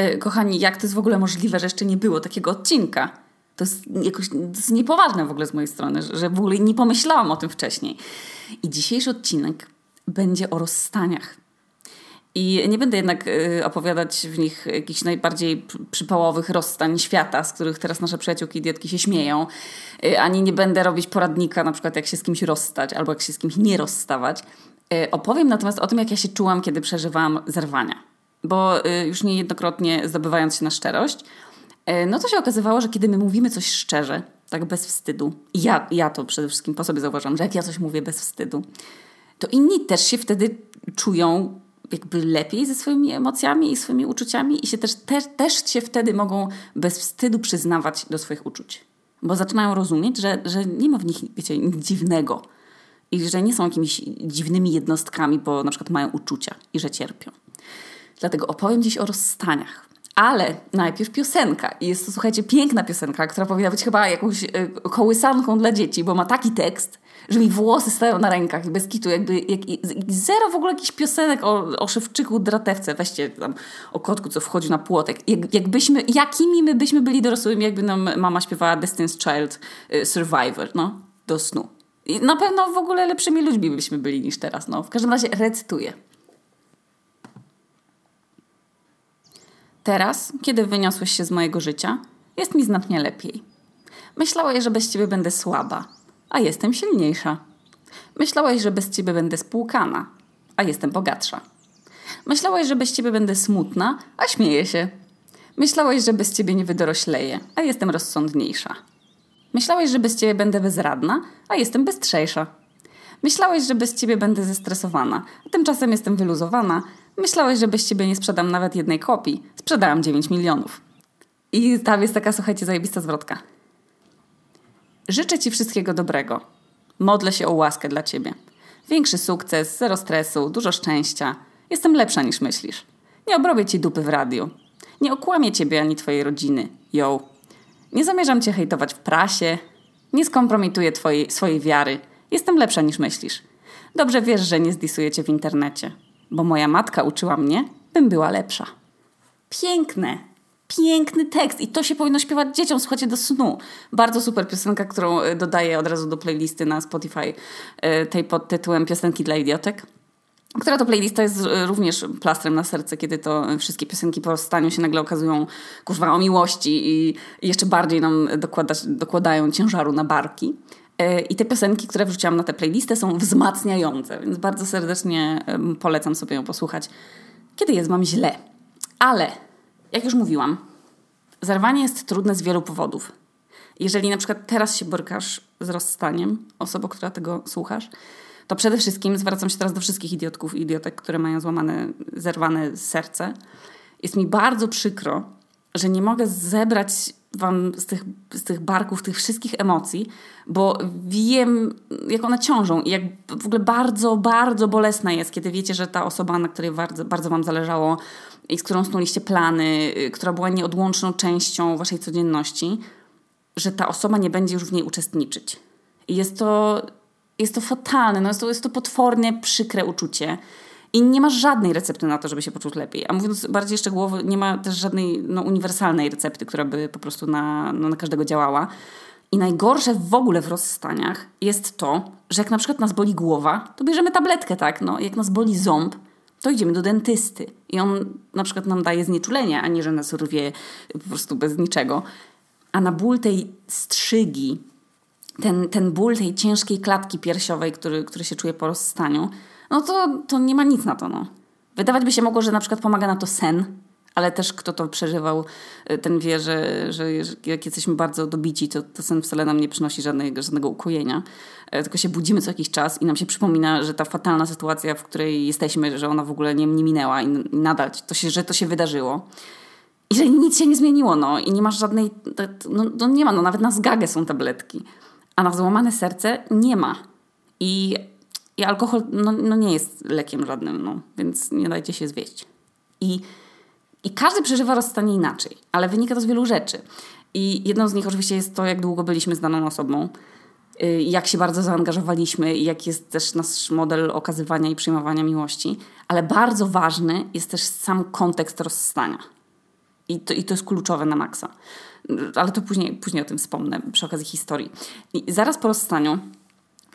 E, kochani, jak to jest w ogóle możliwe, że jeszcze nie było takiego odcinka? To jest jakoś to jest niepoważne w ogóle z mojej strony, że w ogóle nie pomyślałam o tym wcześniej. I dzisiejszy odcinek będzie o rozstaniach. I nie będę jednak y, opowiadać w nich jakichś najbardziej przypałowych rozstań świata, z których teraz nasze przyjaciółki idiotki się śmieją, y, ani nie będę robić poradnika na przykład jak się z kimś rozstać albo jak się z kimś nie rozstawać. Opowiem natomiast o tym, jak ja się czułam, kiedy przeżywałam zerwania. Bo już niejednokrotnie zdobywając się na szczerość, no to się okazywało, że kiedy my mówimy coś szczerze, tak bez wstydu, i ja, ja to przede wszystkim po sobie zauważam, że jak ja coś mówię bez wstydu, to inni też się wtedy czują jakby lepiej ze swoimi emocjami i swoimi uczuciami i się też, też, też się wtedy mogą bez wstydu przyznawać do swoich uczuć. Bo zaczynają rozumieć, że, że nie ma w nich, wiecie, nic dziwnego i że nie są jakimiś dziwnymi jednostkami, bo na przykład mają uczucia i że cierpią. Dlatego opowiem dziś o rozstaniach. Ale najpierw piosenka. I jest to, słuchajcie, piękna piosenka, która powinna być chyba jakąś y, kołysanką dla dzieci, bo ma taki tekst, że mi włosy stają na rękach i bez kitu, jakby jak, zero w ogóle jakichś piosenek o, o szewczyku, dratewce, weźcie tam o kotku, co wchodzi na płotek. Jak, jakbyśmy, jakimi my byśmy byli dorosłymi, jakby nam mama śpiewała Destiny's Child y, Survivor, no, do snu. I na pewno w ogóle lepszymi ludźmi byśmy byli niż teraz, no. W każdym razie recytuję. Teraz, kiedy wyniosłeś się z mojego życia, jest mi znacznie lepiej. Myślałeś, że bez ciebie będę słaba, a jestem silniejsza. Myślałeś, że bez ciebie będę spłukana, a jestem bogatsza. Myślałeś, że bez ciebie będę smutna, a śmieję się. Myślałeś, że bez ciebie nie wydorośleję, a jestem rozsądniejsza. Myślałeś, że bez ciebie będę bezradna, a jestem bystrzejsza. Myślałeś, że bez ciebie będę zestresowana, a tymczasem jestem wyluzowana. Myślałeś, że bez ciebie nie sprzedam nawet jednej kopii. Sprzedałam 9 milionów. I tam jest taka, słuchajcie, zajebista zwrotka. Życzę Ci wszystkiego dobrego. Modlę się o łaskę dla Ciebie. Większy sukces, zero stresu, dużo szczęścia. Jestem lepsza niż myślisz. Nie obrobię Ci dupy w radiu. Nie okłamię Ciebie ani Twojej rodziny. Yo. Nie zamierzam Cię hejtować w prasie. Nie skompromituję twojej, swojej wiary. Jestem lepsza niż myślisz. Dobrze wiesz, że nie zdisuję Cię w internecie. Bo moja matka uczyła mnie, bym była lepsza. Piękne! piękny tekst i to się powinno śpiewać dzieciom, słuchajcie, do snu. Bardzo super piosenka, którą e, dodaję od razu do playlisty na Spotify, e, tej pod tytułem Piosenki dla idiotek. Która to playlista jest e, również plastrem na serce, kiedy to wszystkie piosenki po rozstaniu się nagle okazują kurwa o miłości i jeszcze bardziej nam dokłada, dokładają ciężaru na barki. I te piosenki, które wrzuciłam na tę playlistę są wzmacniające, więc bardzo serdecznie polecam sobie ją posłuchać, kiedy jest mam źle. Ale jak już mówiłam, zerwanie jest trudne z wielu powodów. Jeżeli na przykład teraz się borykasz z rozstaniem, osoba, która tego słuchasz, to przede wszystkim zwracam się teraz do wszystkich idiotków i idiotek, które mają złamane, zerwane serce. Jest mi bardzo przykro, że nie mogę zebrać wam z tych, z tych barków tych wszystkich emocji, bo wiem, jak one ciążą i jak w ogóle bardzo, bardzo bolesna jest, kiedy wiecie, że ta osoba, na której bardzo, bardzo wam zależało, i z którą snuliście plany, y, która była nieodłączną częścią waszej codzienności, że ta osoba nie będzie już w niej uczestniczyć. I jest to, jest to fatalne, no jest, to, jest to potwornie przykre uczucie. I nie ma żadnej recepty na to, żeby się poczuć lepiej. A mówiąc bardziej szczegółowo, nie ma też żadnej no, uniwersalnej recepty, która by po prostu na, no, na każdego działała. I najgorsze w ogóle w rozstaniach jest to, że jak na przykład nas boli głowa, to bierzemy tabletkę, tak? No, jak nas boli ząb, to idziemy do dentysty i on na przykład nam daje znieczulenie, a nie, że nas rwie po prostu bez niczego. A na ból tej strzygi, ten, ten ból tej ciężkiej klatki piersiowej, który, który się czuje po rozstaniu, no to, to nie ma nic na to. No. Wydawać by się mogło, że na przykład pomaga na to sen, ale też kto to przeżywał, y, ten wie, że, że jak jesteśmy bardzo dobici, to, to sen wcale nam nie przynosi żadnego, żadnego ukojenia. E, tylko się budzimy co jakiś czas i nam się przypomina, że ta fatalna sytuacja, w której jesteśmy, że ona w ogóle nie, nie minęła i nadal to się, że to się wydarzyło. I że nic się nie zmieniło, no i nie masz żadnej, no, no nie ma, no nawet na zgagę są tabletki, a na złamane serce nie ma. I, i alkohol no, no nie jest lekiem żadnym, no, więc nie dajcie się zwieść. I i każdy przeżywa rozstanie inaczej, ale wynika to z wielu rzeczy. I jedną z nich oczywiście jest to, jak długo byliśmy z daną osobą, y, jak się bardzo zaangażowaliśmy i jak jest też nasz model okazywania i przyjmowania miłości. Ale bardzo ważny jest też sam kontekst rozstania. I to, I to jest kluczowe na maksa. Ale to później, później o tym wspomnę przy okazji historii. I zaraz po rozstaniu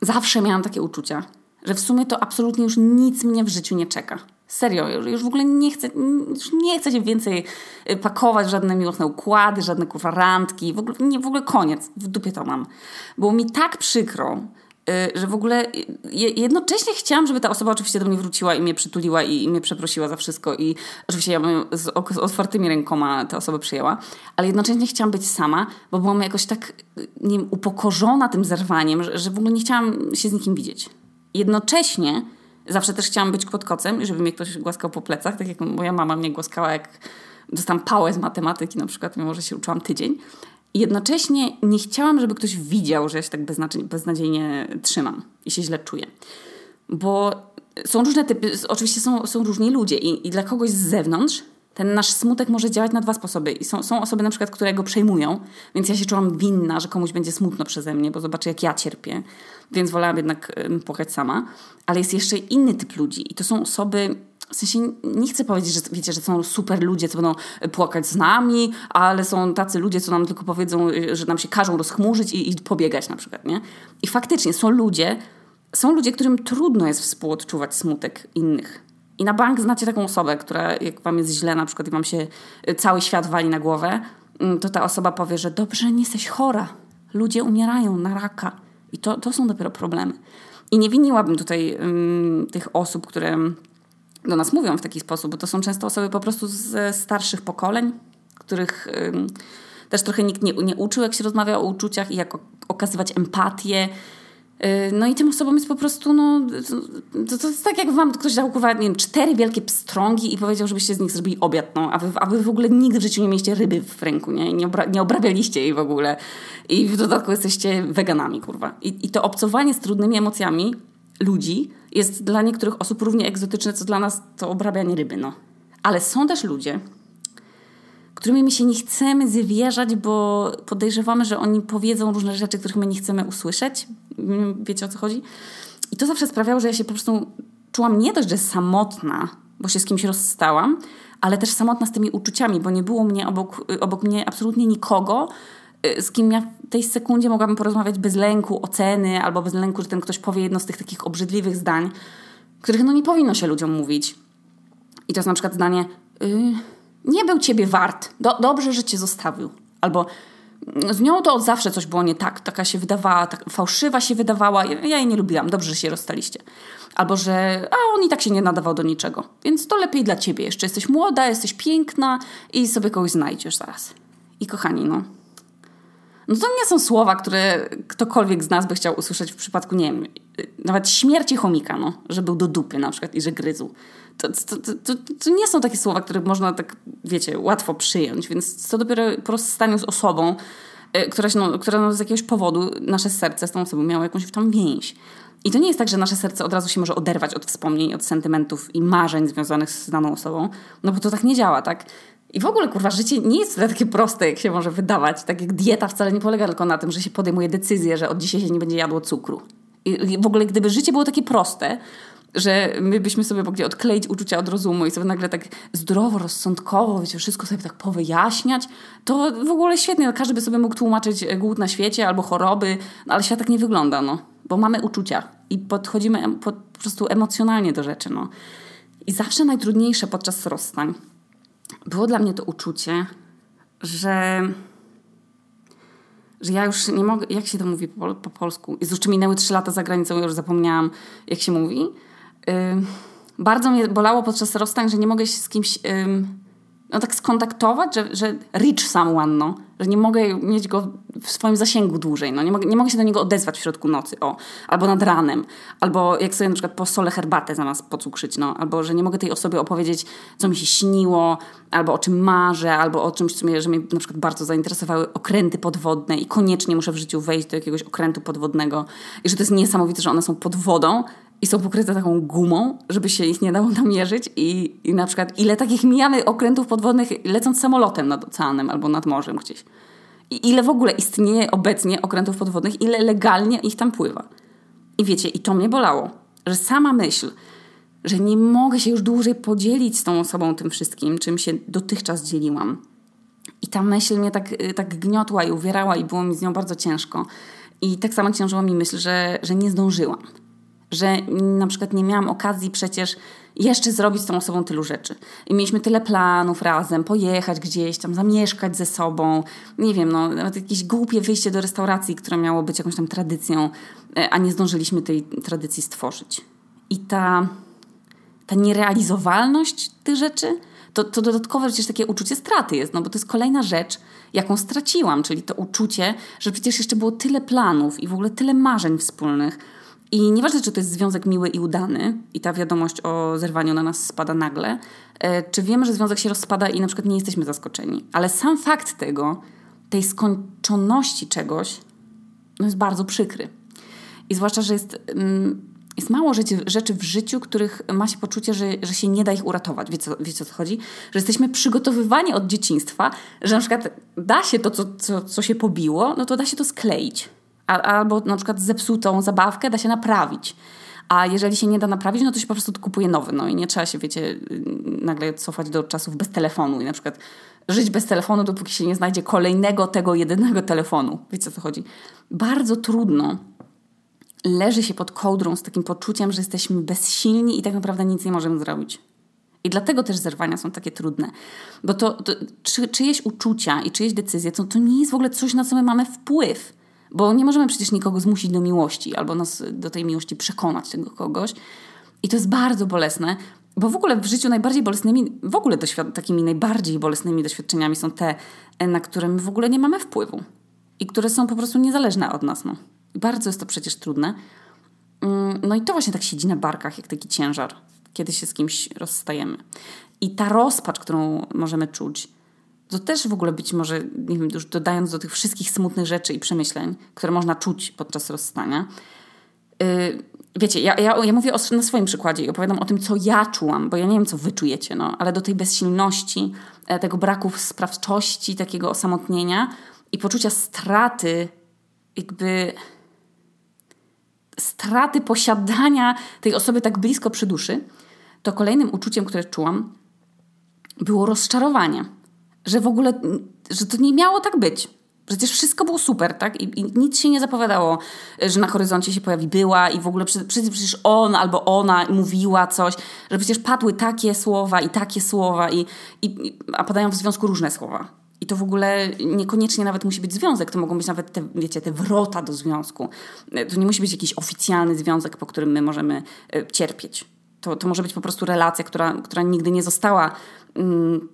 zawsze miałam takie uczucia, że w sumie to absolutnie już nic mnie w życiu nie czeka. Serio, już w ogóle nie chcę, już nie chcę się więcej y, pakować w żadne miłosne układy, żadne kurwa randki, w ogóle, nie, w ogóle koniec, w dupie to mam. Było mi tak przykro, y, że w ogóle jednocześnie chciałam, żeby ta osoba oczywiście do mnie wróciła i mnie przytuliła i, mnie przeprosiła za wszystko i oczywiście ja bym z otwartymi rękoma tę osobę przyjęła, ale jednocześnie chciałam być sama, bo byłam jakoś tak, nie wiem, upokorzona tym zerwaniem, że, że w ogóle nie chciałam się z nikim widzieć. Jednocześnie zawsze też chciałam być pod kocem, żeby mnie ktoś głaskał po plecach, tak jak moja mama mnie głaskała, jak dostałam pałę z matematyki na przykład, mimo że się uczyłam tydzień. I jednocześnie nie chciałam, żeby ktoś widział, że ja się tak beznadziejnie trzymam i się źle czuję. Bo są różne typy, oczywiście są, są różni ludzie i, i dla kogoś z zewnątrz ten nasz smutek może działać na dwa sposoby. I są, są osoby na przykład, które go przejmują, więc ja się czułam winna, że komuś będzie smutno przeze mnie, bo zobaczy, jak ja cierpię. Więc wolałam jednak płakać sama. Ale jest jeszcze inny typ ludzi i to są osoby, w sensie nie chcę powiedzieć, że wiecie, że są super ludzie, co będą płakać z nami, ale są tacy ludzie, co nam tylko powiedzą, że nam się każą rozchmurzyć i, i pobiegać na przykład, nie? I faktycznie są ludzie, są ludzie, którym trudno jest współodczuwać smutek innych. I na bank znacie taką osobę, która jak wam jest źle na przykład i wam się y, cały świat wali na głowę, mm, to ta osoba powie, że dobrze, nie jesteś chora. Ludzie umierają na raka. I to, to są dopiero problemy. I nie winiłabym tutaj um, tych osób, które do nas mówią w taki sposób, bo to są często osoby po prostu ze starszych pokoleń, których um, też trochę nikt nie, nie uczył, jak się rozmawia o uczuciach i jak okazywać empatię no i tym osobom jest po prostu, no, to, to jest tak jak wam ktoś dał kurwa, nie wiem, cztery wielkie pstrągi i powiedział, żebyście z nich zrobili obiad, no, a wy, a wy w ogóle nigdy w życiu nie mieliście ryby w ręku, nie, nie, obra nie obrabialiście jej w ogóle i w dodatku jesteście weganami, kurwa. I, I to obcowanie z trudnymi emocjami ludzi jest dla niektórych osób równie egzotyczne, co dla nas to obrabianie ryby, no. Ale są też ludzie, którymi my się nie chcemy zwierzać, bo podejrzewamy, że oni powiedzą różne rzeczy, których my nie chcemy usłyszeć. Wiecie o co chodzi? I to zawsze sprawiało, że ja się po prostu czułam nie dość, że samotna, bo się z kimś rozstałam, ale też samotna z tymi uczuciami, bo nie było mnie obok, obok mnie absolutnie nikogo, y, z kim ja w tej sekundzie mogłabym porozmawiać bez lęku oceny, albo bez lęku, że ten ktoś powie jedno z tych takich obrzydliwych zdań, których no nie powinno się ludziom mówić. I to jest na przykład zdanie... Yy, nie był ciebie wart, Do, dobrze, że cię zostawił. Albo z nią to od zawsze coś było nie tak, taka się wydawała, tak fałszywa się wydawała, ja jej nie lubiłam, dobrze, że się rozstaliście. Albo, że a on i tak się nie nadawał do niczego, więc to lepiej dla ciebie. Jeszcze jesteś młoda, jesteś piękna i sobie kogoś znajdziesz zaraz. I kochani, no. No to nie są słowa, które ktokolwiek z nas by chciał usłyszeć w przypadku, nie wiem, nawet śmierci chomika, no, że był do dupy na przykład i że gryzł to, to, to, to, nie są takie słowa, które można tak, wiecie, łatwo przyjąć, więc co dopiero po rozstaniu z osobą, e, która, no, która no, z jakiegoś powodu nasze serce z tą osobą miało jakąś tam więź. I to nie jest tak, że nasze serce od razu się może oderwać od wspomnień, od sentymentów i marzeń związanych z daną osobą, no bo to tak nie działa, tak? I w ogóle, kurwa, życie nie jest takie proste, jak się może wydawać. Tak jak dieta wcale nie polega tylko na tym, że się podejmuje decyzję, że od dzisiaj się nie będzie jadło cukru. I w ogóle, gdyby życie było takie proste, że my byśmy sobie mogli odkleić uczucia od rozumu i sobie nagle tak zdrowo, rozsądkowo, wiecie, wszystko sobie tak powyjaśniać, to w ogóle świetnie. Każdy by sobie mógł tłumaczyć głód na świecie albo choroby, no, ale świat tak nie wygląda, no. Bo mamy uczucia i podchodzimy po, po prostu emocjonalnie do rzeczy, no. I zawsze najtrudniejsze podczas rozstań było dla mnie to uczucie, że że ja już nie mogę, jak się to mówi po, po polsku? Jezu, czy minęły trzy lata za granicą, już zapomniałam, jak się mówi bardzo mnie bolało podczas rozstań, że nie mogę się z kimś no, tak skontaktować, że, że reach someone, no, że nie mogę mieć go w swoim zasięgu dłużej, no, nie, mogę, nie mogę się do niego odezwać w środku nocy, o, albo nad ranem, albo jak sobie na przykład po sole herbatę zamiast pocukrzyć, no, albo że nie mogę tej osobie opowiedzieć, co mi się śniło, albo o czym marzę, albo o czymś, co mnie, że mnie na przykład bardzo zainteresowały okręty podwodne i koniecznie muszę w życiu wejść do jakiegoś okrętu podwodnego. I że to jest niesamowite, że one są pod wodą, i są pokryte taką gumą, żeby się ich nie dało namierzyć i, i na przykład ile takich mijamy okrętów podwodnych lecąc samolotem nad oceanem albo nad morzem gdzieś. I ile w ogóle istnieje obecnie okrętów podwodnych, ile legalnie ich tam pływa. I wiecie, i to mnie bolało, że sama myśl, że nie mogę się już dłużej podzielić z tą osobą tym wszystkim, czym się dotychczas dzieliłam. I ta myśl mnie tak, y, tak gniotła i uwierała i było mi z nią bardzo ciężko. I tak samo ciężyła mi myśl, że, że nie zdążyłam. Że na przykład nie miałam okazji przecież jeszcze zrobić z tą osobą tylu rzeczy. I mieliśmy tyle planów razem, pojechać gdzieś tam, zamieszkać ze sobą. Nie wiem, no, nawet jakieś głupie wyjście do restauracji, które miało być jakąś tam tradycją, e, a nie zdążyliśmy tej tradycji stworzyć. I ta, ta nierealizowalność tych rzeczy, to, to dodatkowe przecież takie uczucie straty jest, no bo to jest kolejna rzecz, jaką straciłam, czyli to uczucie, że przecież jeszcze było tyle planów i w ogóle tyle marzeń wspólnych, i nieważne, czy to jest związek miły i udany, i ta wiadomość o zerwaniu na nas spada nagle, e, czy wiemy, że związek się rozpada i na przykład nie jesteśmy zaskoczeni. Ale sam fakt tego, tej skończoności czegoś, no jest bardzo przykry. I zwłaszcza, że jest, mm, jest mało rzeczy, rzeczy w życiu, których ma się poczucie, że, że się nie da ich uratować. Wiecie, wiecie o co chodzi? Że jesteśmy przygotowywani od dzieciństwa, że na przykład da się to, co, co, co się pobiło, no to da się to skleić albo na przykład zepsutą zabawkę da się naprawić. A jeżeli się nie da naprawić, no to się po prostu kupuje nowy. No i nie trzeba się, wiecie, nagle cofać do czasów bez telefonu i na przykład żyć bez telefonu, dopóki się nie znajdzie kolejnego tego jedynego telefonu. Wiecie o co chodzi? Bardzo trudno leży się pod kołdrą z takim poczuciem, że jesteśmy bezsilni i tak naprawdę nic nie możemy zrobić. I dlatego też zerwania są takie trudne. Bo to, to czy, czyjeś uczucia i czyjeś decyzje to, to nie jest w ogóle coś, na co my mamy wpływ. Bo nie możemy przecież nikogo zmusić do miłości albo nas do tej miłości przekonać tego kogoś. I to jest bardzo bolesne, bo w ogóle w życiu najbardziej bolesnymi, w ogóle takimi najbardziej bolesnymi doświadczeniami są te, na które my w ogóle nie mamy wpływu i które są po prostu niezależne od nas. No. I bardzo jest to przecież trudne. Mm, no i to właśnie tak siedzi na barkach, jak taki ciężar, kiedy się z kimś rozstajemy. I ta rozpacz, którą możemy czuć, to też w ogóle być może, nie wiem, już dodając do tych wszystkich smutnych rzeczy i przemyśleń, które można czuć podczas rozstania. Yy, wiecie, ja, ja, ja mówię o, na swoim przykładzie i opowiadam o tym, co ja czułam, bo ja nie wiem, co wy czujecie, no, ale do tej bezsilności, e, tego braku sprawczości, takiego osamotnienia i poczucia straty, jakby straty posiadania tej osoby tak blisko przy duszy, to kolejnym uczuciem, które czułam, było rozczarowanie że w ogóle, że to nie miało tak być. Przecież wszystko było super, tak? I, I, nic się nie zapowiadało, że na horyzoncie się pojawi była i w ogóle przecież, przecież on albo ona mówiła coś, że przecież padły takie słowa i takie słowa, i, i, a padają w związku różne słowa. I to w ogóle niekoniecznie nawet musi być związek, to mogą być nawet te, wiecie, te wrota do związku. To nie musi być jakiś oficjalny związek, po którym my możemy e, cierpieć. To, to może być po prostu relacja, która, która nigdy nie została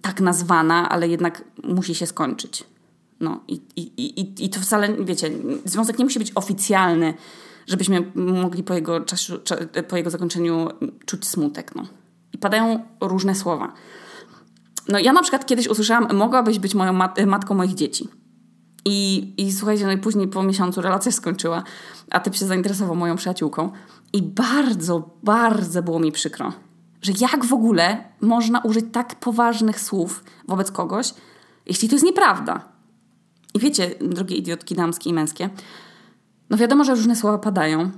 tak nazwana, ale jednak musi się skończyć. No i, i, i, i to wcale, wiecie, związek nie musi być oficjalny, żebyśmy mogli po jego, czasu, po jego zakończeniu czuć smutek. No. I padają różne słowa. No ja na przykład kiedyś usłyszałam, mogłabyś być moją mat matką moich dzieci. I, I słuchajcie, no i później po miesiącu relacja skończyła, a typ się zainteresował moją przyjaciółką. I bardzo, bardzo było mi przykro, że jak w ogóle można użyć tak poważnych słów wobec kogoś, jeśli to jest nieprawda. I wiecie, drogie idiotki damskie i męskie, no wiadomo, że różne słowa padają,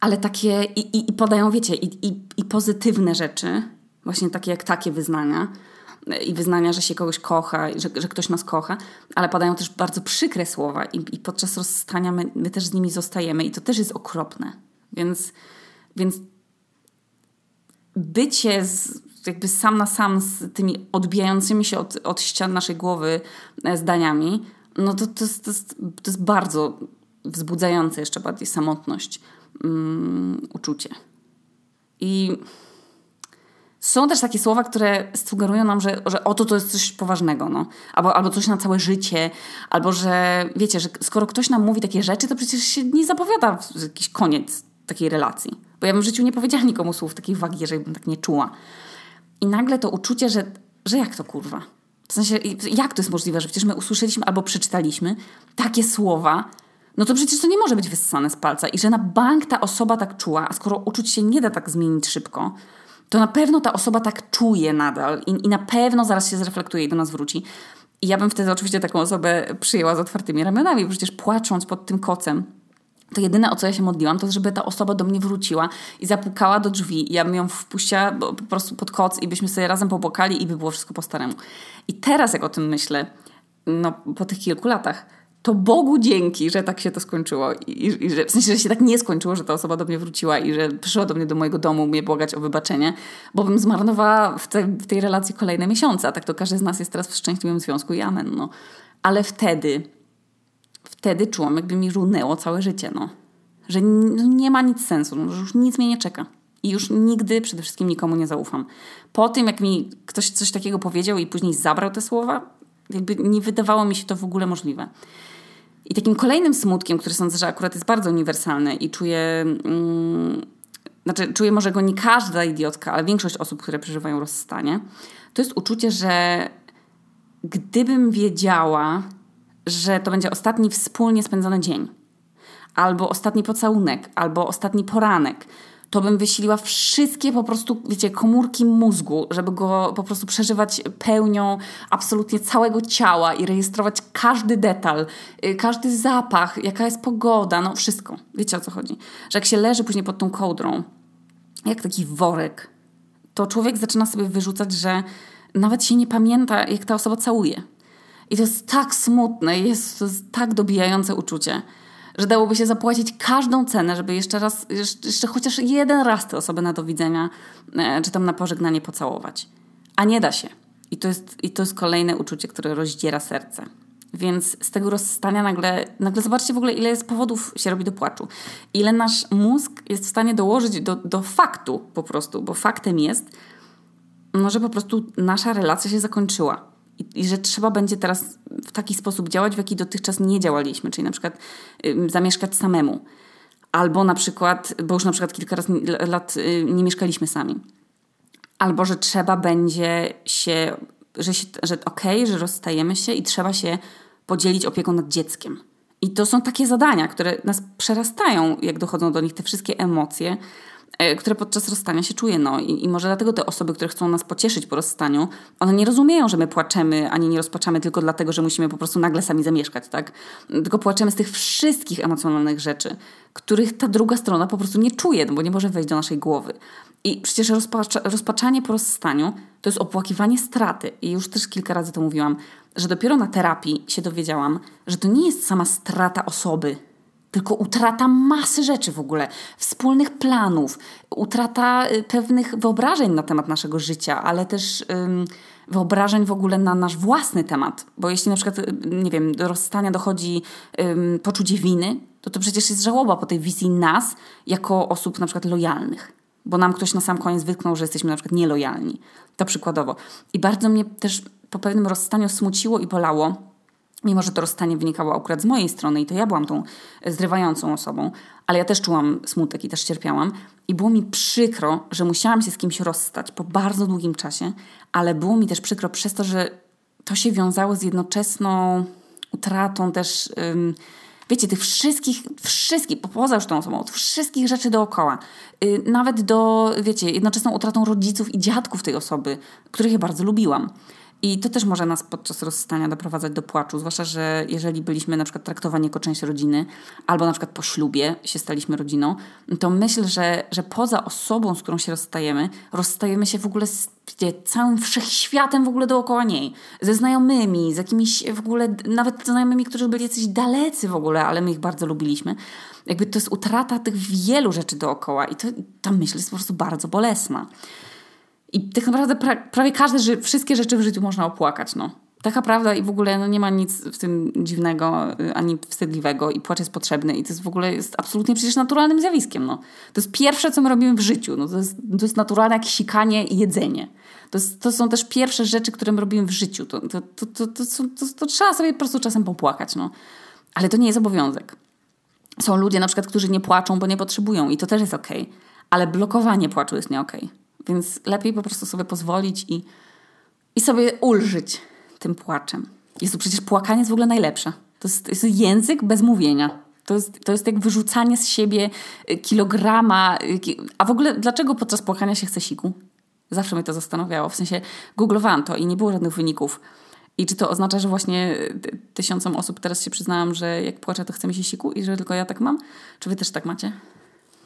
ale takie i, i, i podają, wiecie, i, i, i pozytywne rzeczy, właśnie takie jak takie wyznania, i wyznania, że się kogoś kocha, że, że ktoś nas kocha, ale padają też bardzo przykre słowa i, i podczas rozstania my, my też z nimi zostajemy i to też jest okropne. Więc, więc bycie z, jakby sam na sam z tymi odbijającymi się od, od ścian naszej głowy e, zdaniami, no to, to, jest, to, jest, to jest bardzo wzbudzające jeszcze bardziej samotność, um, uczucie. I są też takie słowa, które sugerują nam, że, że oto to jest coś poważnego, no. albo, albo coś na całe życie, albo że wiecie, że skoro ktoś nam mówi takie rzeczy, to przecież się nie zapowiada jakiś koniec takiej relacji. Bo ja bym w życiu nie powiedziała nikomu słów takiej wagi, żebym tak nie czuła. I nagle to uczucie, że, że jak to kurwa? W sensie, jak to jest możliwe, że przecież my usłyszeliśmy albo przeczytaliśmy takie słowa, no to przecież to nie może być wyssane z palca. I że na bank ta osoba tak czuła, a skoro uczuć się nie da tak zmienić szybko, to na pewno ta osoba tak czuje nadal i, i na pewno zaraz się zreflektuje i do nas wróci. I ja bym wtedy oczywiście taką osobę przyjęła z otwartymi ramionami, przecież płacząc pod tym kocem, to jedyne, o co ja się modliłam, to żeby ta osoba do mnie wróciła i zapukała do drzwi. Ja bym ją wpuściła po prostu pod koc i byśmy sobie razem pobłokali i by było wszystko po staremu. I teraz, jak o tym myślę, no, po tych kilku latach, to Bogu dzięki, że tak się to skończyło. I, i że, w sensie, że się tak nie skończyło, że ta osoba do mnie wróciła i że przyszła do mnie do mojego domu mnie błagać o wybaczenie, bo bym zmarnowała w, te, w tej relacji kolejne miesiące, a tak to każdy z nas jest teraz w szczęśliwym związku i amen. No. Ale wtedy, wtedy czułam, jakby mi runęło całe życie, no. Że nie ma nic sensu, no, że już nic mnie nie czeka. I już nigdy przede wszystkim nikomu nie zaufam. Po tym, jak mi ktoś coś takiego powiedział i później zabrał te słowa, jakby nie wydawało mi się to w ogóle możliwe. I takim kolejnym smutkiem, który sądzę, że akurat jest bardzo uniwersalny i czuję, mm, znaczy czuję może go nie każda idiotka, ale większość osób, które przeżywają rozstanie, to jest uczucie, że gdybym wiedziała, że to będzie ostatni wspólnie spędzony dzień, albo ostatni pocałunek, albo ostatni poranek, to bym wysiliła wszystkie po prostu, wiecie, komórki mózgu, żeby go po prostu przeżywać pełnią absolutnie całego ciała i rejestrować każdy detal, y, każdy zapach, jaka jest pogoda, no wszystko. Wiecie o co chodzi? Że jak się leży później pod tą kołdrą, jak taki worek, to człowiek zaczyna sobie wyrzucać, że nawet się nie pamięta, jak ta osoba całuje. I to jest tak smutne, jest to jest tak dobijające uczucie że dałoby się zapłacić każdą cenę, żeby jeszcze raz, jeszcze chociaż jeden raz te osoby na do widzenia, e, czy tam na pożegnanie pocałować. A nie da się. I to jest, i to jest kolejne uczucie, które rozdziera serce. Więc z tego rozstania nagle, nagle zobaczcie w ogóle, ile jest powodów się robi do płaczu. Ile nasz mózg jest w stanie dołożyć do, do faktu po prostu, bo faktem jest, no, że po prostu nasza relacja się zakończyła. I, I, że trzeba będzie teraz w taki sposób działać, w jaki dotychczas nie działaliśmy, czyli na przykład y, zamieszkać samemu. Albo na przykład, bo już na przykład kilka razy lat y, nie mieszkaliśmy sami. Albo że trzeba będzie się, że, się, że okej, okay, że rozstajemy się i trzeba się podzielić opieką nad dzieckiem. I to są takie zadania, które nas przerastają, jak dochodzą do nich te wszystkie emocje, które podczas rozstania się czuje. No. I, I, może dlatego te osoby, które chcą nas pocieszyć po rozstaniu, one nie rozumieją, że my płaczemy, ani nie rozpaczamy tylko dlatego, że musimy po prostu nagle sami zamieszkać, tak? Tylko płaczemy z tych wszystkich emocjonalnych rzeczy, których ta druga strona po prostu nie czuje, no bo nie może wejść do naszej głowy. I przecież rozpacza, rozpaczanie po rozstaniu to jest opłakiwanie straty. I już też kilka razy to mówiłam, że dopiero na terapii się dowiedziałam, że to nie jest sama strata osoby, tylko utrata masy rzeczy w ogóle, wspólnych planów, utrata y, pewnych wyobrażeń na temat naszego życia, ale też ym, wyobrażeń w ogóle na nasz własny temat. Bo jeśli na przykład, y, nie wiem, do rozstania dochodzi ym, poczucie winy, to to przecież jest żałoba po tej wizji nas jako osób na przykład lojalnych. Bo nam ktoś na sam koniec wytknął, że jesteśmy na przykład nielojalni. To przykładowo. I bardzo mnie też po pewnym rozstaniu smuciło i bolało, Mimo, że to rozstanie wynikało akurat z mojej strony i to ja byłam tą zrywającą osobą, ale ja też czułam smutek i też cierpiałam. I było mi przykro, że musiałam się z kimś rozstać po bardzo długim czasie, ale było mi też przykro przez to, że to się wiązało z jednoczesną utratą też, wiecie, tych wszystkich, wszystkich, poza już tą osobą, wszystkich rzeczy dookoła. Yy, nawet do, wiecie, jednoczesną utratą rodziców i dziadków tej osoby, których ja bardzo lubiłam. I to też może nas podczas rozstania doprowadzać do płaczu, zwłaszcza, że jeżeli byliśmy na przykład traktowani jako część rodziny, albo na przykład po ślubie się staliśmy rodziną, to myślę, że, że poza osobą, z którą się rozstajemy, rozstajemy się w ogóle z całym wszechświatem w ogóle dookoła niej. Ze znajomymi, z jakimiś w ogóle, nawet znajomymi, którzy byli jacyś dalecy w ogóle, ale my ich bardzo lubiliśmy. Jakby to jest utrata tych wielu rzeczy dookoła i to, ta myśl jest po prostu bardzo bolesna. I tak naprawdę pra prawie każde, wszystkie rzeczy w życiu można opłakać, no. Taka prawda i w ogóle no, nie ma nic w tym dziwnego y, ani wstydliwego i płacz jest potrzebny i to jest w ogóle jest absolutnie przecież naturalnym zjawiskiem. No. To jest pierwsze, co my robimy w życiu. No, to, jest, to jest naturalne jak sikanie i jedzenie. To, jest, to są też pierwsze rzeczy, które my robimy w życiu. To, to, to, to, to, to, to trzeba sobie po prostu czasem popłakać. No. Ale to nie jest obowiązek. Są ludzie na przykład, którzy nie płaczą, bo nie potrzebują i to też jest okej. Okay. Ale blokowanie płaczu jest nie okej. Okay. Więc lepiej po prostu sobie pozwolić i, i sobie ulżyć tym płaczem. Jest to przecież płakanie jest w ogóle najlepsze. To jest, to jest język bez mówienia. To jest, to jest jak wyrzucanie z siebie y, kilograma. Y, a w ogóle dlaczego podczas płakania się chce siku? Zawsze mnie to zastanawiało. W sensie googlowałam to i nie było żadnych wyników. I czy to oznacza, że właśnie tysiącom osób teraz się przyznałam, że jak płaczę, to chce mi się siku i że tylko ja tak mam? Czy wy też tak macie?